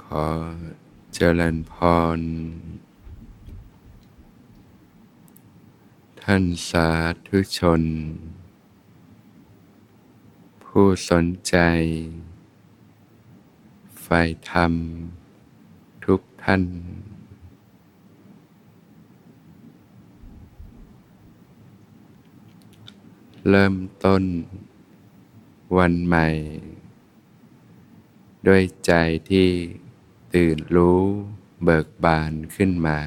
ขอเจริญพร ท่านสาธุชน ผู้สนใจใฝ่ธรรม ทุกท่าน เริ่มต้นวันใหม่ ด้วยใจที่ตื่นรู้เบิกบานขึ้นมา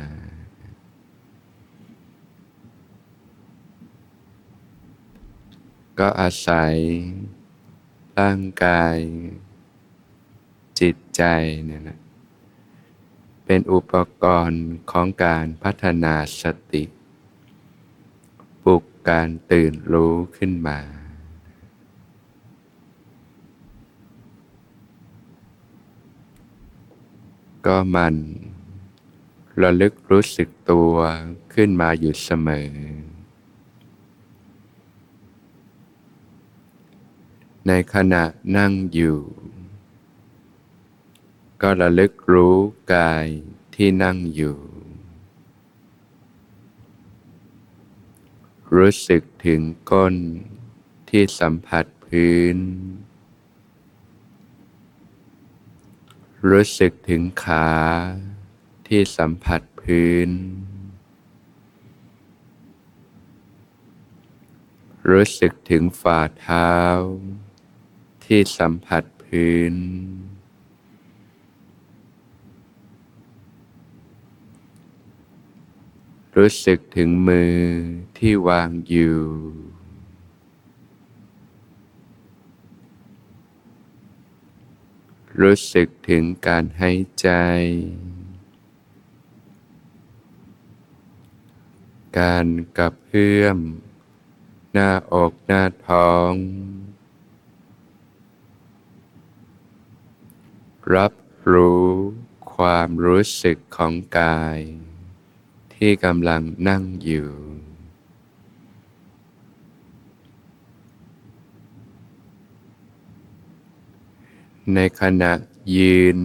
ก็อาศัย ร่างกาย จิตใจเนี่ยนะเป็นอุปกรณ์ของการพัฒนาสติ ปลุกการตื่นรู้ขึ้นมา ก็มัน ระลึกรู้สึกตัวขึ้นมาอยู่เสมอ ในขณะนั่งอยู่ ก็ระลึกรู้กายที่นั่งอยู่ รู้สึกถึงก้นที่สัมผัสพื้น รู้สึกถึงขาที่สัมผัสพื้น รู้สึกถึงฝ่าเท้า ที่สัมผัสพื้น รู้สึกถึงมือที่วางอยู่ รู้สึกถึงการหายใจ การกระเพื่อม หน้าอกหน้าท้อง รับรู้ความรู้สึกของกาย ที่กำลังนั่งอยู่ ในขณะยืน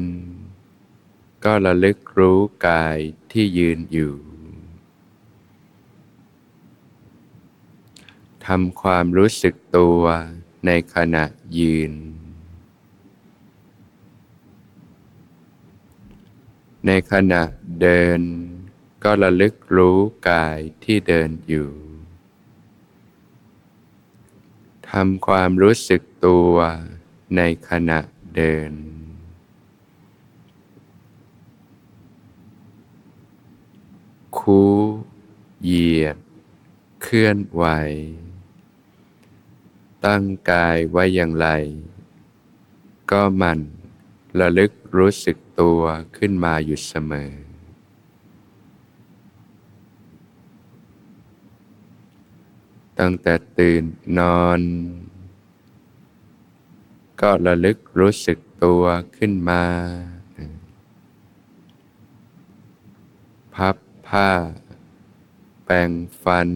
ก็ระลึกรู้กายที่ยืนอยู่ทำความรู้สึกตัวในขณะยืน ในขณะเดิน ก็ระลึกรู้กายที่เดินอยู่ทำความรู้สึกตัวในขณะ เดิน คูเหยียด เคลื่อนไหว ตั้งกายไว้อย่างไร ก็มันระลึกรู้สึกตัวขึ้นมาอยู่เสมอ ตั้งแต่ตื่นนอน ก็ระลึกรู้สึกตัวขึ้นมา พับผ้า แปรงฟัน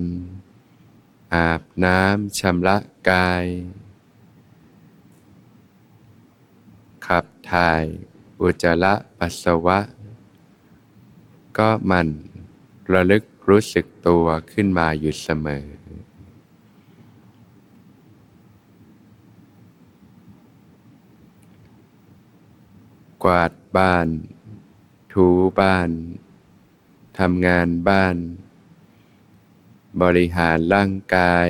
อาบน้ำชำระกาย ขับถ่ายอุจจาระปัสสาวะ ก็มันระลึกรู้สึกตัวขึ้นมาอยู่เสมอ กวาดบ้าน ถูบ้านทำงานบ้าน บริหารร่างกาย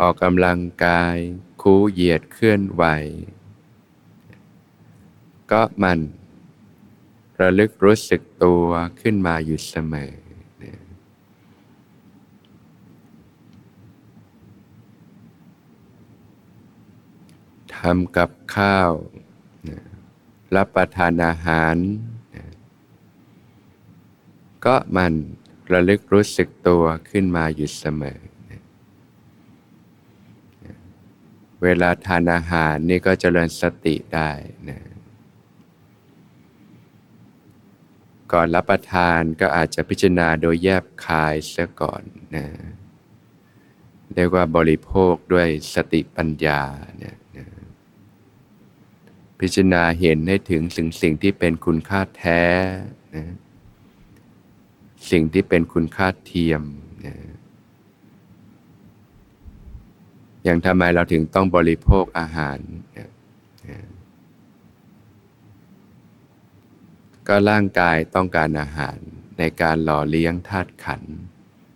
ออกกำลังกาย คูเหยียดเคลื่อนไหว ก็มัน ระลึกรู้สึกตัวขึ้นมาอยู่เสมอ ทำกับข้าว รับประทานอาหาร ก็มันระลึกรู้สึกตัวขึ้นมาอยู่เสมอ เวลาทานอาหารนี่ก็เจริญสติได้นะก่อนรับประทานก็อาจจะพิจารณาโดยแยบคายเสียก่อนนะเรียกว่าบริโภคด้วยสติปัญญาเนี่ย พิจารณาเห็นให้ถึงสิ่งสิ่งที่เป็นคุณค่าแท้นะสิ่งที่เป็นคุณค่าเทียมนะอย่างทำไมเราถึงต้องบริโภคอาหารนะก็ร่างกายต้องการอาหารในการหล่อเลี้ยงธาตุขัน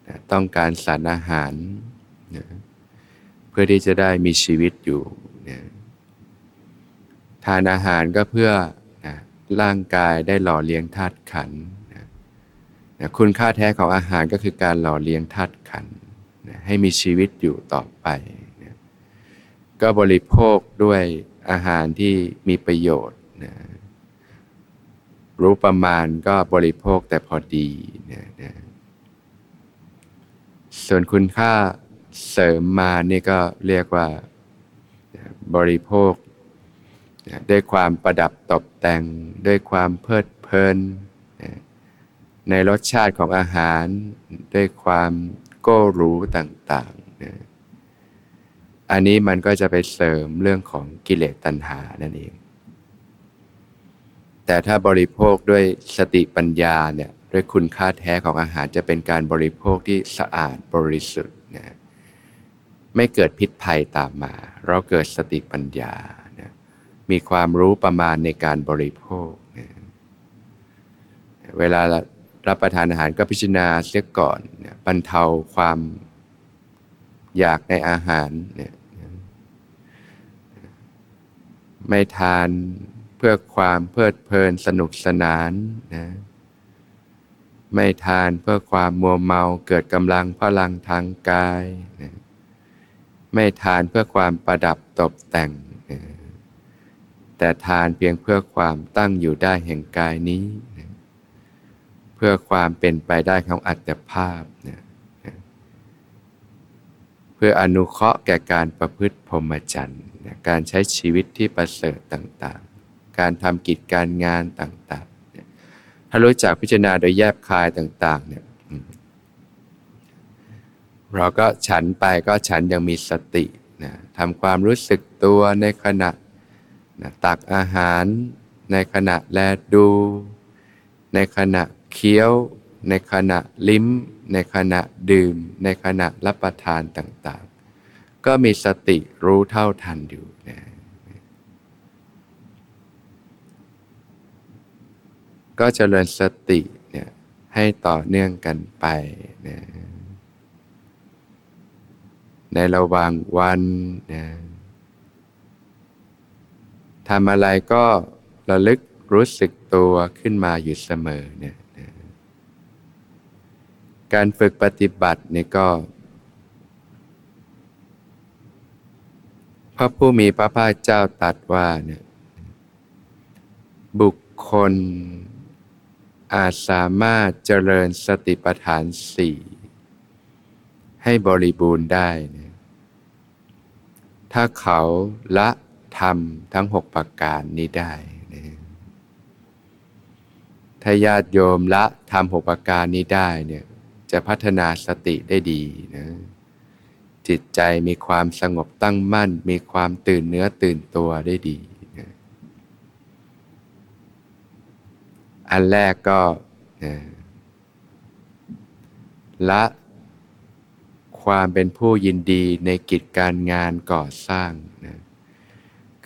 นะต้องการสารอาหารนะเพื่อที่จะได้มีชีวิตอยู่ ทานอาหารก็เพื่อนะร่างกายได้หล่อเลี้ยงธาตุขันนะนะคุณค่าแท้ของอาหารก็คือการหล่อเลี้ยงธาตุขันนะให้มีชีวิตอยู่ต่อไปนะก็บริโภคด้วยอาหารที่มีประโยชน์นะรู้ประมาณก็บริโภคแต่พอดีนะนะส่วนคุณค่าเสริมมานี่ก็เรียกว่าบริโภค ด้วยความประดับตกแต่ง ด้วยความเพลิดเพลินในรสชาติของอาหาร ด้วยความโก้รู้ต่างๆอันนี้มันก็จะไปเสริมเรื่องของกิเลสตัณหานั่นเอง แต่ถ้าบริโภคด้วยสติปัญญาเนี่ยด้วยคุณค่าแท้ของอาหารจะเป็นการบริโภคที่สะอาดบริสุทธิ์นะไม่เกิดพิษภัยตามมา เราเกิดสติปัญญา มีความรู้ประมาณในการบริโภค เวลารับประทานอาหารก็พิจารณาเสียก่อนบรรเทาความอยากในอาหารเนี่ยไม่ทานเพื่อความเพลิดเพลินสนุกสนานนะไม่ทานเพื่อความมัวเมาเกิดกำลังพลังทางกายนะไม่ทานเพื่อความประดับตกแต่ง แต่ทานเพียงเพื่อความตั้งอยู่ได้แห่งกายนี้นะเพื่อความเป็นไปได้ของอัตภาพนะนะเพื่ออนุเคราะห์แก่การประพฤติพรหมจรรย์นะการใช้ชีวิตที่ประเสริฐต่างๆ การทำกิจการงานต่างถ้ารู้จักพิจารณาโดยแยบคายต่างๆเนี่ยเราก็ฉันไปก็ฉันยังมีสตินะทำความรู้สึกตัวในขณะ นะตักอาหาร ในขณะแลดู ในขณะเคี้ยว ในขณะลิ้ม ในขณะดื่ม ในขณะรับประทานต่างๆ ก็มีสติรู้เท่าทันอยู่นะก็เจริญสติเนี่ยให้ต่อเนื่องกันไปนะในระหว่างวันนะ ทำอะไรก็ระลึกรู้สึกตัวขึ้นมาอยู่เสมอเนี่ยการฝึกปฏิบัตินี่ก็พระผู้มีพระภาคเจ้าตรัสว่าเนี่ยบุคคล อาจสามารถเจริญสติปัฏฐานสี่ให้บริบูรณ์ได้นะถ้าเขาละ ทำทั้งหกประการนี้ได้นะถ้าญาติโยมละทำหกประการนี้ได้เนี่ยจะพัฒนาสติได้ดีนะจิตใจมีความสงบตั้งมั่น มีความตื่นเนื้อตื่นตัวได้ดีอันแรกก็ละความเป็นผู้ยินดีในกิจการงานก่อสร้างนะ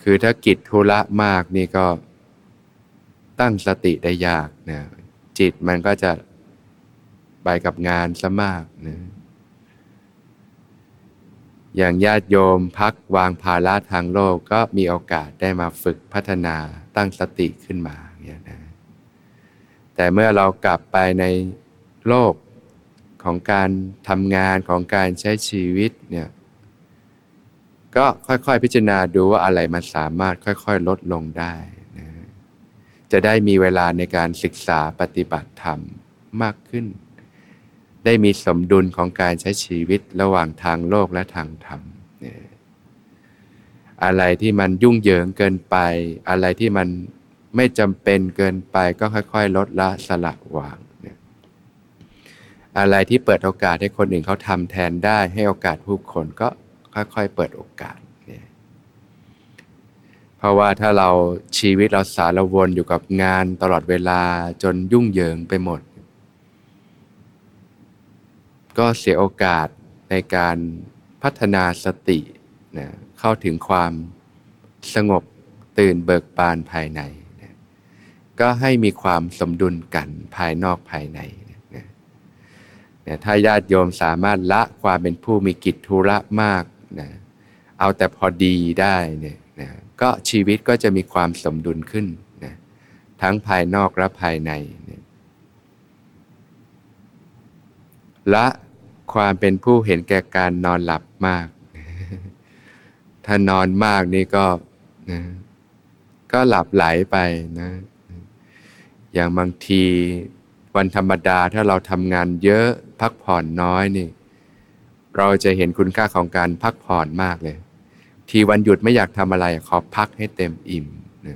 คือถ้ากิจธุระมากนี่ก็ตั้งสติได้ยากนะจิตมันก็จะไปกับงานซะมากนะอย่างญาติโยมพักวางภาระทางโลกก็มีโอกาสได้มาฝึกพัฒนาตั้งสติขึ้นมาเนี่ยนะแต่เมื่อเรากลับไปในโลกของการทำงานของการใช้ชีวิตเนี่ย ก็ค่อยๆ พิจารณาดูว่าอะไรมันสามารถค่อยๆ ลดลงได้นะจะได้มีเวลาในการศึกษาปฏิบัติธรรมมากขึ้น ได้มีสมดุลของการใช้ชีวิตระหว่างทางโลกและทางธรรมอะไรที่มันยุ่งเหยิงเกินไป อะไรที่มันไม่จำเป็นเกินไปก็ค่อยๆ ลดละสละวางเนี่ยอะไรที่เปิดโอกาสให้คนอื่นเขาทำแทนได้ให้โอกาสผู้คนก็ ค่อยๆเปิดโอกาสเนี่ยเพราะว่าถ้าเราชีวิตเราสารวนอยู่กับงานตลอดเวลาจนยุ่งเหยิงไปหมด ก็เสียโอกาสในการพัฒนาสตินะเข้าถึงความสงบตื่นเบิกบานภายในนะก็ให้มีความสมดุลกันภายนอกภายในนะนะถ้าญาติโยมสามารถละความเป็นผู้มีกิจธุระมาก นะเอาแต่พอดีได้เนี่ยนะก็ชีวิตก็จะมีความสมดุลขึ้นนะทั้งภายนอกและภายในนะละความเป็นผู้เห็นแก่การนอนหลับมาก ถ้านอนมากนี่ก็นะก็หลับไหลไปนะ อย่างบางทีวันธรรมดาถ้าเราทำงานเยอะพักผ่อนน้อยนี่ เราจะเห็นคุณค่าของการพักผ่อนมากเลย ทีวันหยุดไม่อยากทำอะไรขอพักให้เต็มอิ่มนะ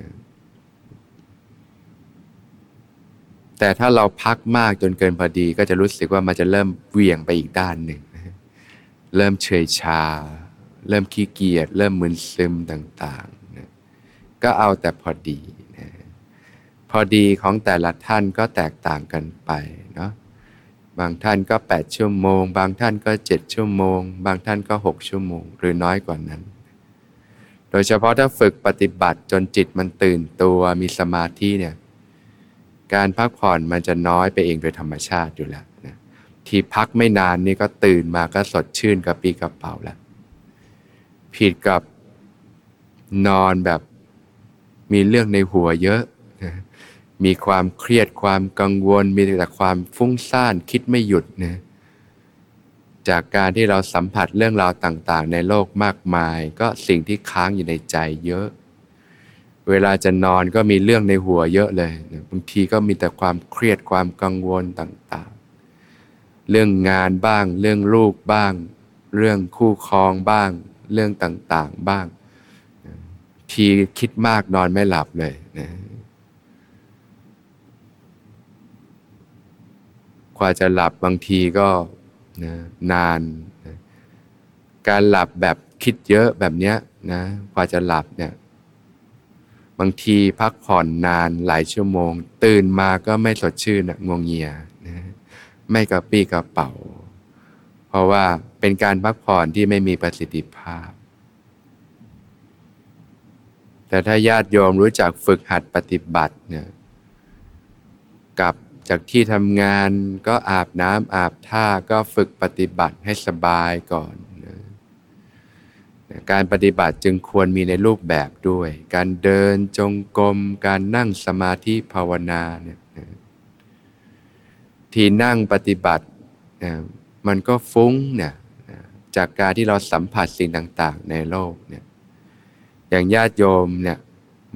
แต่ถ้าเราพักมากจนเกินพอดีก็จะรู้สึกว่ามันจะเริ่มเวี่ยงไปอีกด้านหนึ่ง เริ่มเฉยชา เริ่มขี้เกียจ เริ่มมึนซึมต่างๆนะก็เอาแต่พอดีนะพอดีของแต่ละท่านก็แตกต่างกันไปเนาะ บางท่านก็ 8 ชั่วโมง บางท่านก็ 7 ชั่วโมง บางท่านก็ 6 ชั่วโมง หรือน้อยกว่านั้น โดยเฉพาะถ้าฝึกปฏิบัติจนจิตมันตื่นตัวมีสมาธิเนี่ยการพักผ่อนมันจะน้อยไปเองโดยธรรมชาติอยู่แล้วนะที่พักไม่นานนี่ก็ตื่นมาก็สดชื่นกับปีกระเป๋าแล้วผิดกับนอนแบบมีเรื่องในหัวเยอะนะ มีความเครียดความกังวล มีแต่ความฟุ้งซ่านคิดไม่หยุดนะจากการที่เราสัมผัสเรื่องราวต่างๆ ในโลกมากมาย ก็สิ่งที่ค้างอยู่ในใจเยอะ เวลาจะนอนก็มีเรื่องในหัวเยอะเลยบางทีก็มีแต่ความเครียดความกังวลต่างๆ เรื่องงานบ้าง เรื่องลูกบ้าง เรื่องคู่ครองบ้าง เรื่องต่างๆบ้าง ทีคิดมากนอนไม่หลับเลยนะ กว่าจะหลับบางทีก็นะนานนะการหลับแบบคิดเยอะแบบเนี้ยนะกว่าจะหลับเนี่ยบางทีพักผ่อนนานหลายชั่วโมง ตื่นมาก็ไม่สดชื่นนะงวงเงียนะไม่กระปี้กระเป๋า เพราะว่าเป็นการพักผ่อนที่ไม่มีประสิทธิภาพ แต่ถ้าญาติโยมรู้จักฝึกหัดปฏิบัติเนี่ย จากที่ทำงานก็อาบน้ำอาบท่าก็ฝึกปฏิบัติให้สบายก่อนนะการปฏิบัติจึงควรมีในรูปแบบด้วย การเดินจงกรมการนั่งสมาธิภาวนาเนี่ยนะที่นั่งปฏิบัตินะมันก็ฟุ้งเนี่ยนะจากการที่เราสัมผัสสิ่งต่าง ๆ ในโลกเนี่ยอย่างญาติโยมเนี่ย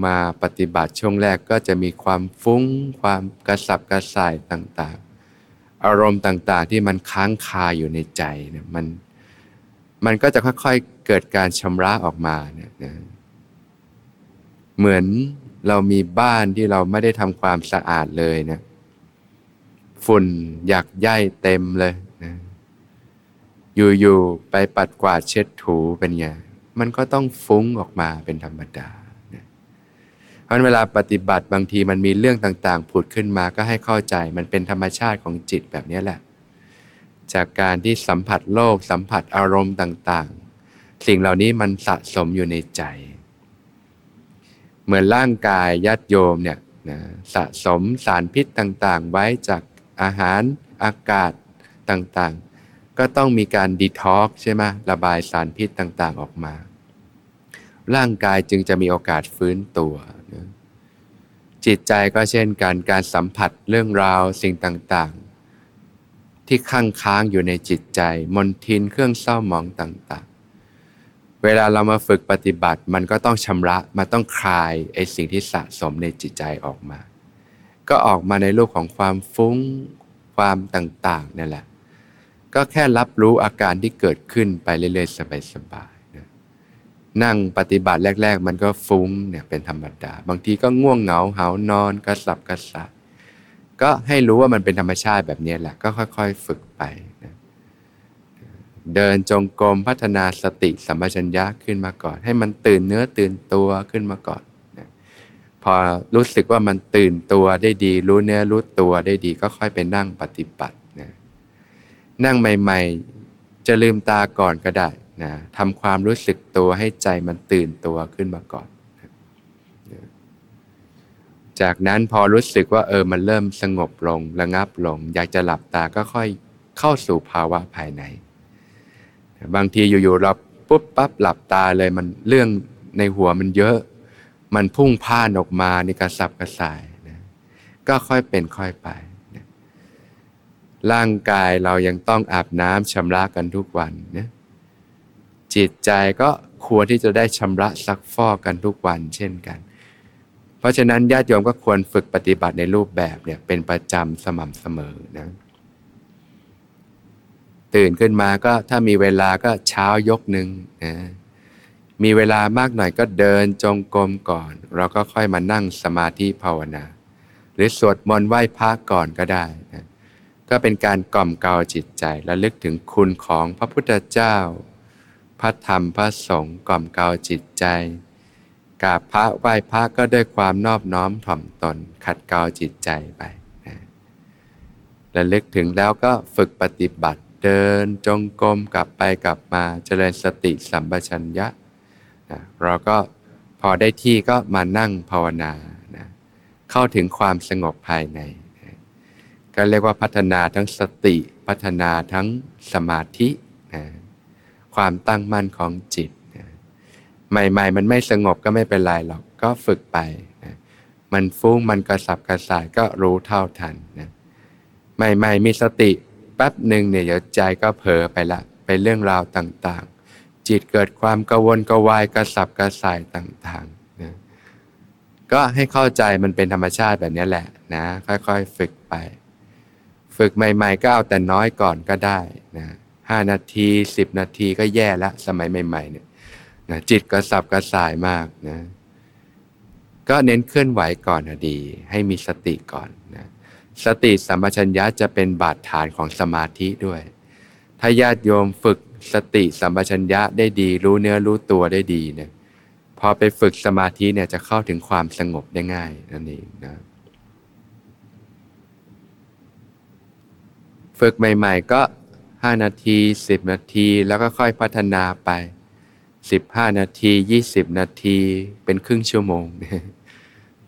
มาปฏิบัติช่วงแรกก็จะมีความฟุ้ง ความกระสับกระส่ายต่างๆ อารมณ์ต่างๆที่มันค้างคาอยู่ในใจเนี่ยมันมันก็จะค่อยๆเกิดการชำระออกมาเนี่ยนะเหมือนเรามีบ้านที่เราไม่ได้ทำความสะอาดเลยเนี่ยฝุ่นอยากย่ายเต็มเลยนะอยู่ๆไปปัดกวาดเช็ดถูเป็นไงมันก็ต้องฟุ้งออกมาเป็นธรรมดา เพราะเวลาปฏิบัติบางทีมันมีเรื่องต่างๆ ผุดขึ้นมาก็ให้เข้าใจมันเป็นธรรมชาติของจิตแบบนี้แหละ จากการที่สัมผัสโลกสัมผัสอารมณ์ต่างๆ สิ่งเหล่านี้มันสะสมอยู่ในใจ เหมือนร่างกายญาติโยมเนี่ยนะสะสมสารพิษต่างๆ ไว้จากอาหารอากาศต่างๆ ก็ต้องมีการดีท็อกใช่ไหมระบายสารพิษต่างๆออกมา ร่างกายจึงจะมีโอกาสฟื้นตัวจิตใจก็เช่นกันการสัมผัสเรื่องราวสิ่งต่างๆ ที่ค้างค้างอยู่ในจิตใจ มนทินเครื่องเศร้าหมองต่างๆ เวลาเรามาฝึกปฏิบัติมันก็ต้องชำระมันต้องคลายไอ้สิ่งที่สะสมในจิตใจออกมา ก็ออกมาในรูปของความฟุ้งความต่างๆนั่นแหละ ก็แค่รับรู้อาการที่เกิดขึ้นไปเรื่อยๆสบายๆ นั่งปฏิบัติแรก ๆ มันก็ฟุ้งเนี่ยเป็นธรรมดา บางทีก็ง่วงเหงาเหานอนกระสับกระส่ายก็ให้รู้ว่ามันเป็นธรรมชาติแบบนี้แหละ ก็ค่อยๆฝึกไปนะเดินจงกรมพัฒนาสติสัมปชัญญะขึ้นมาก่อน ให้มันตื่นเนื้อตื่นตัวขึ้นมาก่อนนะพอรู้สึกว่ามันตื่นตัวได้ดี รู้เนื้อรู้ตัวได้ดีก็ค่อยไปนั่งปฏิบัตินะนั่งใหม่ ๆ จะลืมตาก่อนก็ได้ นะทำความรู้สึกตัวให้ใจมันตื่นตัวขึ้นมาก่อนนะจากนั้นพอรู้สึกว่าเออมันเริ่มสงบลงระงับลง อยากจะหลับตาก็ค่อยเข้าสู่ภาวะภายใน บางทีอยู่ๆเราปุ๊บปั๊บหลับตาเลยมันเรื่องในหัวมันเยอะ มันพุ่งพ่านออกมาในกระสับกระส่ายนะก็ค่อยเป็นค่อยไปนะร่างกายเรายังต้องอาบน้ำชำระกันทุกวันนะ จิตใจก็ควรที่จะได้ชำระซักฟอกกันทุกวันเช่นกัน เพราะฉะนั้นญาติโยมก็ควรฝึกปฏิบัติในรูปแบบเนี่ยเป็นประจำสม่ำเสมอนะตื่นขึ้นมาก็ถ้ามีเวลาก็เช้ายกหนึ่งนะมีเวลามากหน่อยก็เดินจงกรมก่อน เราก็ค่อยมานั่งสมาธิภาวนา หรือสวดมนต์ไหว้พระก่อนก็ได้นะก็เป็นการกล่อมเกลาจิตใจและลึกถึงคุณของพระพุทธเจ้า พระธรรมพระสงฆ์กล่อมเกลาจิตใจกราบพระไหว้พระก็ด้วยความนอบน้อมถ่อมตน ขัดเกลาจิตใจไปนะและลึกถึงแล้วก็ฝึกปฏิบัติเดินจงกรมกลับไปกลับมาเจริญสติสัมปชัญญะนะเราก็พอได้ที่ก็มานั่งภาวนานะเข้าถึงความสงบภายในนะก็เรียกว่าพัฒนาทั้งสติพัฒนาทั้งสมาธิ ความตั้งมั่นของจิตนะใหม่ ๆ มันไม่สงบก็ไม่เป็นไรหรอกก็ฝึกไปนะมันฟุ้งมันกระสับกระส่ายก็รู้เท่าทันนะใหม่ ๆ มีสติแป๊บหนึ่งเนี่ยเดี๋ยวใจก็เผลอไปละไปเรื่องราวต่างๆ จิตเกิดความกังวลกวายกระสับกระส่ายต่างๆนะก็ให้เข้าใจมันเป็นธรรมชาติแบบนี้แหละนะค่อยๆ ฝึกไป ฝึกใหม่ ๆ ก็เอาแต่น้อยก่อนก็ได้นะ ห้านาทีสิบนาทีก็แย่ละสมัยใหม่ๆเนี่ยนะจิตกระสับกระส่ายมากนะก็เน้นเคลื่อนไหวก่อนนะดี ให้มีสติก่อนนะสติสัมปชัญญะจะเป็นบาดฐานของสมาธิด้วย ถ้าญาติโยมฝึกสติสัมปชัญญะได้ดี รู้เนื้อรู้ตัวได้ดีเนี่ยพอไปฝึกสมาธิเนี่ยจะเข้าถึงความสงบได้ง่ายนั่นเองนะฝึกใหม่ ๆ ก็ 5 นาที 10 นาทีแล้วก็ค่อยพัฒนาไป 15 นาที 20 นาทีเป็นครึ่งชั่วโมง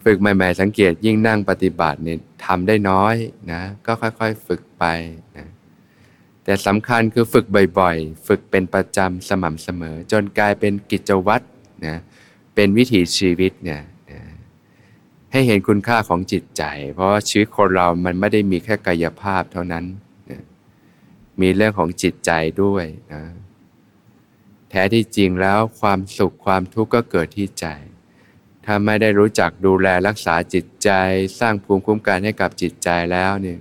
ฝึกใหม่ ๆ สังเกตยิ่งนั่งปฏิบัติเนี่ยทำได้น้อยนะก็ค่อยๆฝึกไปนะแต่สำคัญคือฝึกบ่อยๆ ฝึกเป็นประจำสม่ำเสมอ จนกลายเป็นกิจวัตรนะเป็นวิถีชีวิตเนี่ยนะให้เห็นคุณค่าของจิตใจ เพราะชีวิตคนเรามันไม่ได้มีแค่กายภาพเท่านั้น มีเรื่องของจิตใจด้วยนะแท้ที่จริงแล้วความสุขความทุกข์ก็เกิดที่ใจ ถ้าไม่ได้รู้จักดูแลรักษาจิตใจ สร้างภูมิคุ้มกันให้กับจิตใจแล้วเนี่ย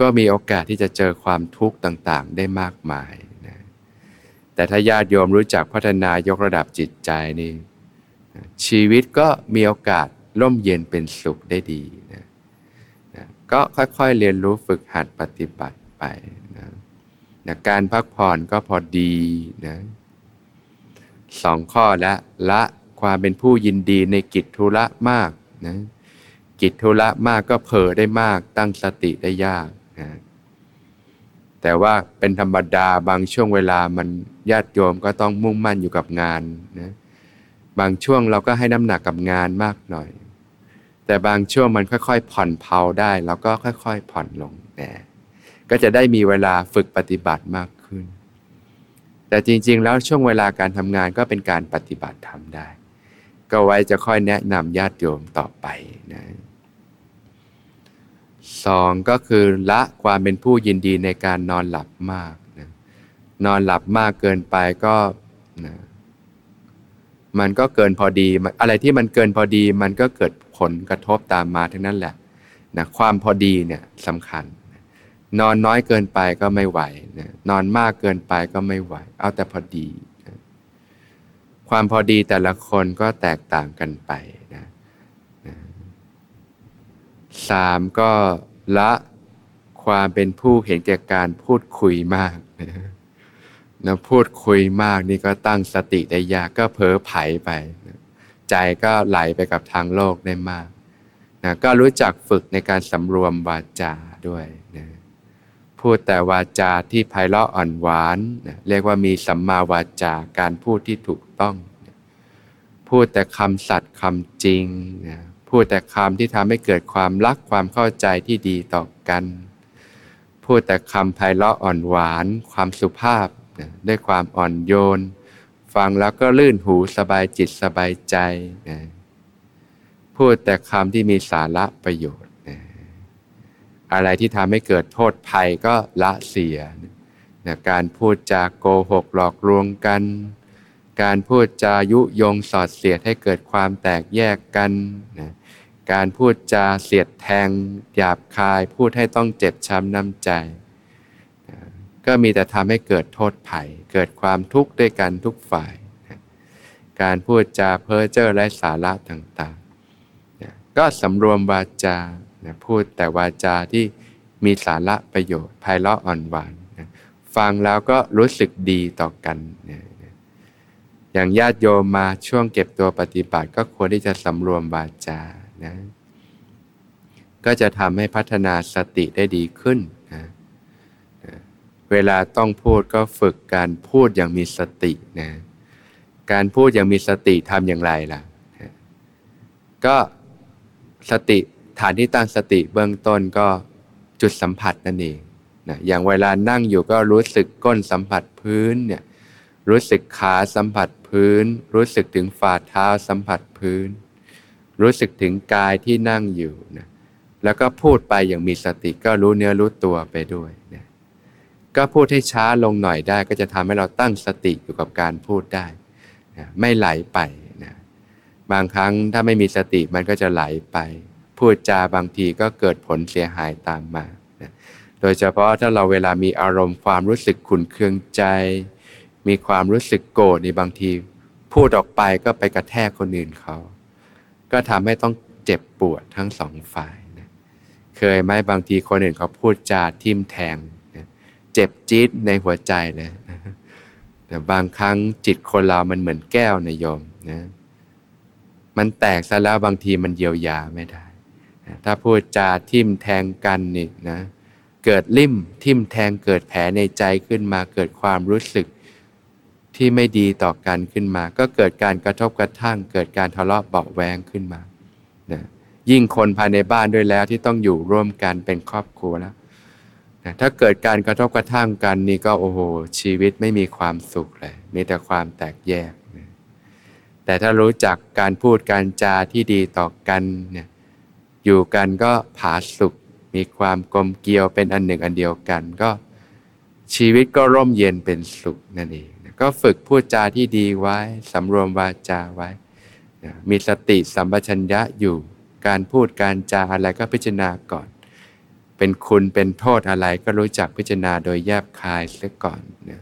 ก็มีโอกาสที่จะเจอความทุกข์ต่างๆ ได้มากมายนะแต่ถ้าญาติโยมรู้จักพัฒนายกระดับจิตใจนี่ชีวิตก็มีโอกาสร่มเย็นเป็นสุขได้ดีนะนะก็ค่อยๆเรียนรู้ฝึกหัดปฏิบัติ ไปนะนะการพักผ่อนก็พอดีนะสองข้อละละความเป็นผู้ยินดีในกิจธุระมากนะกิจธุระมากก็เผลอได้มากตั้งสติได้ยากนะแต่ว่าเป็นธรรมดาบางช่วงเวลามันญาติโยมก็ต้องมุ่งมั่นอยู่กับงานนะบางช่วงเราก็ให้น้ำหนักกับงานมากหน่อย แต่บางช่วงมันค่อยๆ ผ่อนเผาได้ เราก็ค่อย ๆ ผ่อนลงนะ ก็จะได้มีเวลาฝึกปฏิบัติมากขึ้น แต่จริงๆ แล้วช่วงเวลาการทำงานก็เป็นการปฏิบัติทำได้ ก็ไว้จะค่อยแนะนำญาติโยมต่อไปนะสองก็คือละความเป็นผู้ยินดีในการนอนหลับมากนะนอนหลับมากเกินไปก็นะมันก็เกินพอดี อะไรที่มันเกินพอดี มันก็เกิดผลกระทบตามมาทั้งนั้นแหละนะความพอดีเนี่ยสำคัญ นอนน้อยเกินไปก็ไม่ไหวนะนอนมากเกินไปก็ไม่ไหว เอาแต่พอดีความพอดีแต่ละคนก็แตกต่างกันไปนะสามก็ละความเป็นผู้เห็นแก่การพูดคุยมากนะพูดคุยมากนี่ก็ตั้งสติได้ยากก็เผลอไผไปใจก็ไหลไปกับทางโลกได้มากนะก็รู้จักฝึกในการสำรวมวาจาด้วย พูดแต่วาจาที่ไพเราะอ่อนหวาน เรียกว่ามีสัมมาวาจาการพูดที่ถูกต้อง พูดแต่คำสัตย์คำจริง พูดแต่คำที่ทำให้เกิดความรักความเข้าใจที่ดีต่อกัน พูดแต่คำไพเราะอ่อนหวาน ความสุภาพด้วยความอ่อนโยน ฟังแล้วก็ลื่นหูสบายจิตสบายใจ พูดแต่คำที่มีสาระประโยชน์ อะไรที่ทำให้เกิดโทษภัยก็ละเสียนะการพูดจาโกหกหลอกลวงกัน การพูดจายุยงสอดเสียดให้เกิดความแตกแยกกันนะการพูดจาเสียดแทงหยาบคายพูดให้ต้องเจ็บช้ำน้ำใจ ก็มีแต่ทำให้เกิดโทษภัย เกิดความทุกข์ด้วยกันทุกฝ่าย การพูดจาเพ้อเจ้อและสาระต่างๆ ก็สำรวมวาจา พูดแต่วาจาที่มีสาระประโยชน์ไพเราะอ่อนหวานฟังแล้วก็รู้สึกดีต่อกันอย่างญาติโยมมาช่วงเก็บตัวปฏิบัติก็ควรที่จะสำรวมวาจานะก็จะทำให้พัฒนาสติได้ดีขึ้นนะเวลาต้องพูดก็ฝึกการพูดอย่างมีสตินะการพูดอย่างมีสติทำอย่างไรล่ะ ก็สติ ฐานที่ตั้งสติเบื้องต้นก็จุดสัมผัสนั่นเองนะอย่างเวลานั่งอยู่ก็รู้สึกก้นสัมผัสพื้นเนี่ยรู้สึกขาสัมผัสพื้น รู้สึกถึงฝ่าเท้าสัมผัสพื้น รู้สึกถึงกายที่นั่งอยู่นะแล้วก็พูดไปอย่างมีสติก็รู้เนื้อรู้ตัวไปด้วยนะก็พูดให้ช้าลงหน่อยได้ ก็จะทำให้เราตั้งสติอยู่กับการพูดได้นะไม่ไหลไปนะบางครั้งถ้าไม่มีสติมันก็จะไหลไป พูดจาบางทีก็เกิดผลเสียหายตามมา โดยเฉพาะถ้าเราเวลามีอารมณ์ความรู้สึกขุนเคืองใจ มีความรู้สึกโกรธในบางที พูดออกไปก็ไปกระแทกคนอื่นเขา ก็ทำให้ต้องเจ็บปวดทั้งสองฝ่ายนะเคยไหมบางทีคนอื่นเขาพูดจาทิมแทงเจ็บจี๊ดในหัวใจเลยแต่บางครั้งจิตคนเรามันเหมือนแก้วนะโยมนะมันแตกซะแล้วบางทีมันเยียวยาไม่ได้ ถ้าพูดจาทิ่มแทงกันนี่นะเกิดลิ่มทิ่มแทงเกิดแผลในใจขึ้นมาเกิดความรู้สึกที่ไม่ดีต่อกันขึ้นมา ก็เกิดการกระทบกระทั่ง เกิดการทะเลาะเบาแวงขึ้นมานะยิ่งคนภายในบ้านด้วยแล้วที่ต้องอยู่ร่วมกันเป็นครอบครัวแล้วถ้าเกิดการกระทบกระทั่งกันนี่ก็โอ้โหชีวิตไม่มีความสุขเลยมีแต่ความแตกแยกนะแต่ถ้ารู้จักการพูดการจาที่ดีต่อกันเนี่ย อยู่กันก็ผาสุขมีความกลมเกลียวเป็นอันหนึ่งอันเดียวกันก็ชีวิตก็ร่มเย็นเป็นสุขนั่นเองก็ฝึกพูดจาที่ดีไว้สำรวมวาจาไว้ มีสติสัมปชัญญะอยู่การพูดการจาอะไรก็พิจารณาก่อน เป็นคุณเป็นโทษอะไรก็รู้จักพิจารณาโดยแยบคายเสียก่อนนะ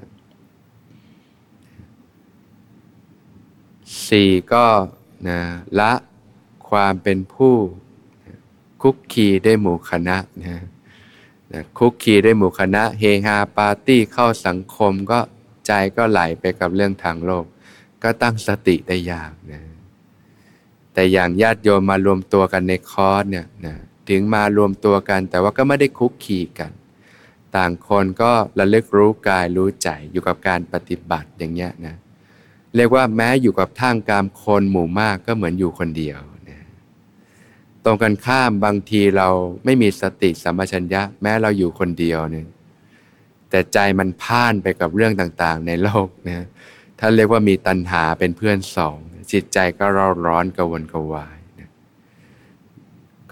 สี่ก็นะละความเป็นผู้ คุกคีได้หมู่คณะนะนะคุกคีได้หมู่คณะเฮฮาปาร์ตี้เข้าสังคมก็ใจก็ไหลไปกับเรื่องทางโลก ก็ตั้งสติได้ยากนะแต่อย่างญาติโยมมารวมตัวกันในคอร์สเนี่ยนะถึงมารวมตัวกัน แต่ว่าก็ไม่ได้คุกคีกัน ต่างคนก็ระลึกรู้กายรู้ใจอยู่กับการปฏิบัติอย่างเงี้ยนะเรียกว่าแม้อยู่กับท่างกามคนหมู่มากก็เหมือนอยู่คนเดียว ตรงกันข้ามบางทีเราไม่มีสติสัมปชัญญะ แม้เราอยู่คนเดียวเนี่ยแต่ใจมันพ่านไปกับเรื่องต่างๆ ในโลกนะท่านเรียกว่ามีตัณหาเป็นเพื่อนสอง จิตใจก็ร้อนร้อนกระวนกระวายนะ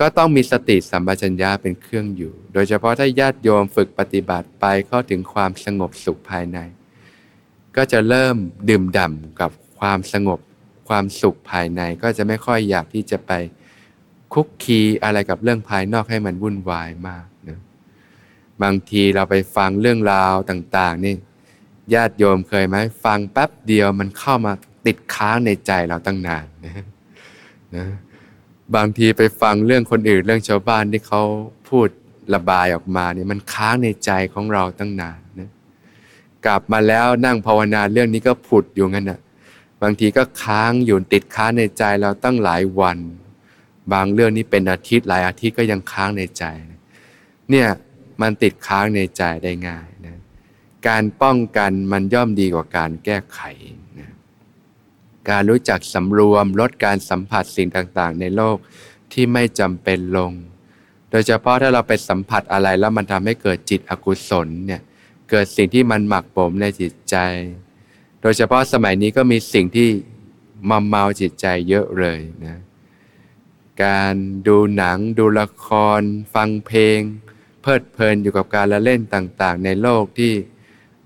ก็ต้องมีสติสัมปชัญญะเป็นเครื่องอยู่ โดยเฉพาะถ้าญาติโยมฝึกปฏิบัติไปเข้าถึงความสงบสุขภายใน ก็จะเริ่มดื่มด่ำกับความสงบความสุขภายในก็จะไม่ค่อยอยากที่จะไป คุกคีอะไรกับเรื่องภายนอกให้มันวุ่นวายมากนะบางทีเราไปฟังเรื่องราวต่าง ๆ นี่ญาติโยมเคยไหมฟังแป๊บเดียวมันเข้ามาติดค้างในใจเราตั้งนานนะนะบางทีไปฟังเรื่องคนอื่นเรื่องชาวบ้านที่เขาพูดระบายออกมาเนี่ยมันค้างในใจของเราตั้งนานนะกลับมาแล้วนั่งภาวนาเรื่องนี้ก็ผุดอยู่งั้นนะบางทีก็ค้างอยู่ติดค้างในใจเราตั้งหลายวัน บางเรื่องนี้เป็นอาทิตย์หลายอาทิตย์ก็ยังค้างในใจ เนี่ยมันติดค้างในใจได้ง่ายนะการป้องกันมันย่อมดีกว่าการแก้ไขนะการรู้จักสำรวมลดการสัมผัสสิ่งต่างๆ ในโลกที่ไม่จำเป็นลง โดยเฉพาะถ้าเราไปสัมผัสอะไรแล้วมันทำให้เกิดจิตอกุศลเนี่ยเกิดสิ่งที่มันหมักปมในจิตใจ โดยเฉพาะสมัยนี้ก็มีสิ่งที่มาเมาจิตใจเยอะเลยนะ การดูหนัง ดูละคร ฟังเพลง เพลิดเพลินอยู่กับการละเล่นต่างๆ ในโลกที่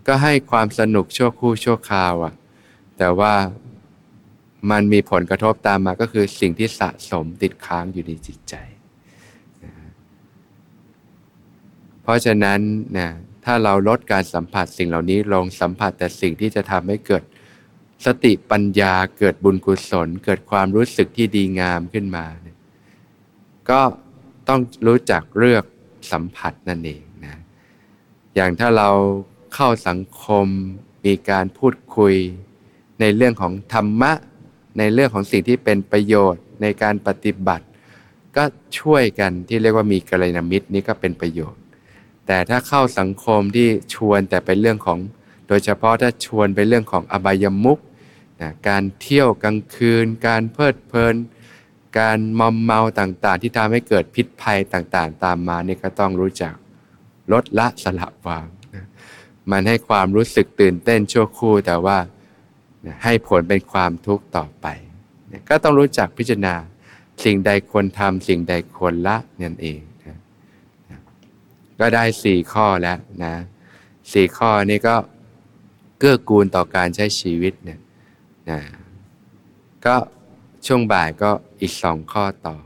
ก็ให้ความสนุกชั่วคู่ชั่วคราวอะ่ะแต่ว่ามันมีผลกระทบตามมาก็คือสิ่งที่สะสมติดค้างอยู่ในจิตใจ เพราะฉะนั้นนะถ้าเราลดการสัมผัสสิ่งเหล่านี้ลงสัมผัสแต่สิ่งที่จะทำให้เกิดสติปัญญาเกิดบุญกุศล เกิดความรู้สึกที่ดีงามขึ้นมา ก็ต้องรู้จักเลือกสัมผัสนั่นเองนะอย่างถ้าเราเข้าสังคมมีการพูดคุย ในเรื่องของธรรมะ ในเรื่องของสิ่งที่เป็นประโยชน์ในการปฏิบัติ ก็ช่วยกันที่เรียกว่ามีกัลยาณมิตรนี้ก็เป็นประโยชน์ แต่ถ้าเข้าสังคมที่ชวนแต่เป็นเรื่องของ โดยเฉพาะถ้าชวนไปเรื่องของอบายมุกนะการเที่ยวกลางคืน การเพลิดเพลิน การมอมเมาต่างๆ ที่ทำให้เกิดพิษภัยต่างๆ ตามมาเนี่ยก็ต้องรู้จักลดละสละวางมันให้ความรู้สึกตื่นเต้นชั่วคู่แต่ว่าให้ผลเป็นความทุกข์ต่อไป ก็ต้องรู้จักพิจารณาสิ่งใดควรทำสิ่งใดควรละนั่นเองนะก็ได้สี่ข้อแล้วนะสี่ข้อนี้ก็เกื้อกูลต่อการใช้ชีวิตเนี่ยนะก็ ช่วงบ่ายก็อีกสองข้อต่อ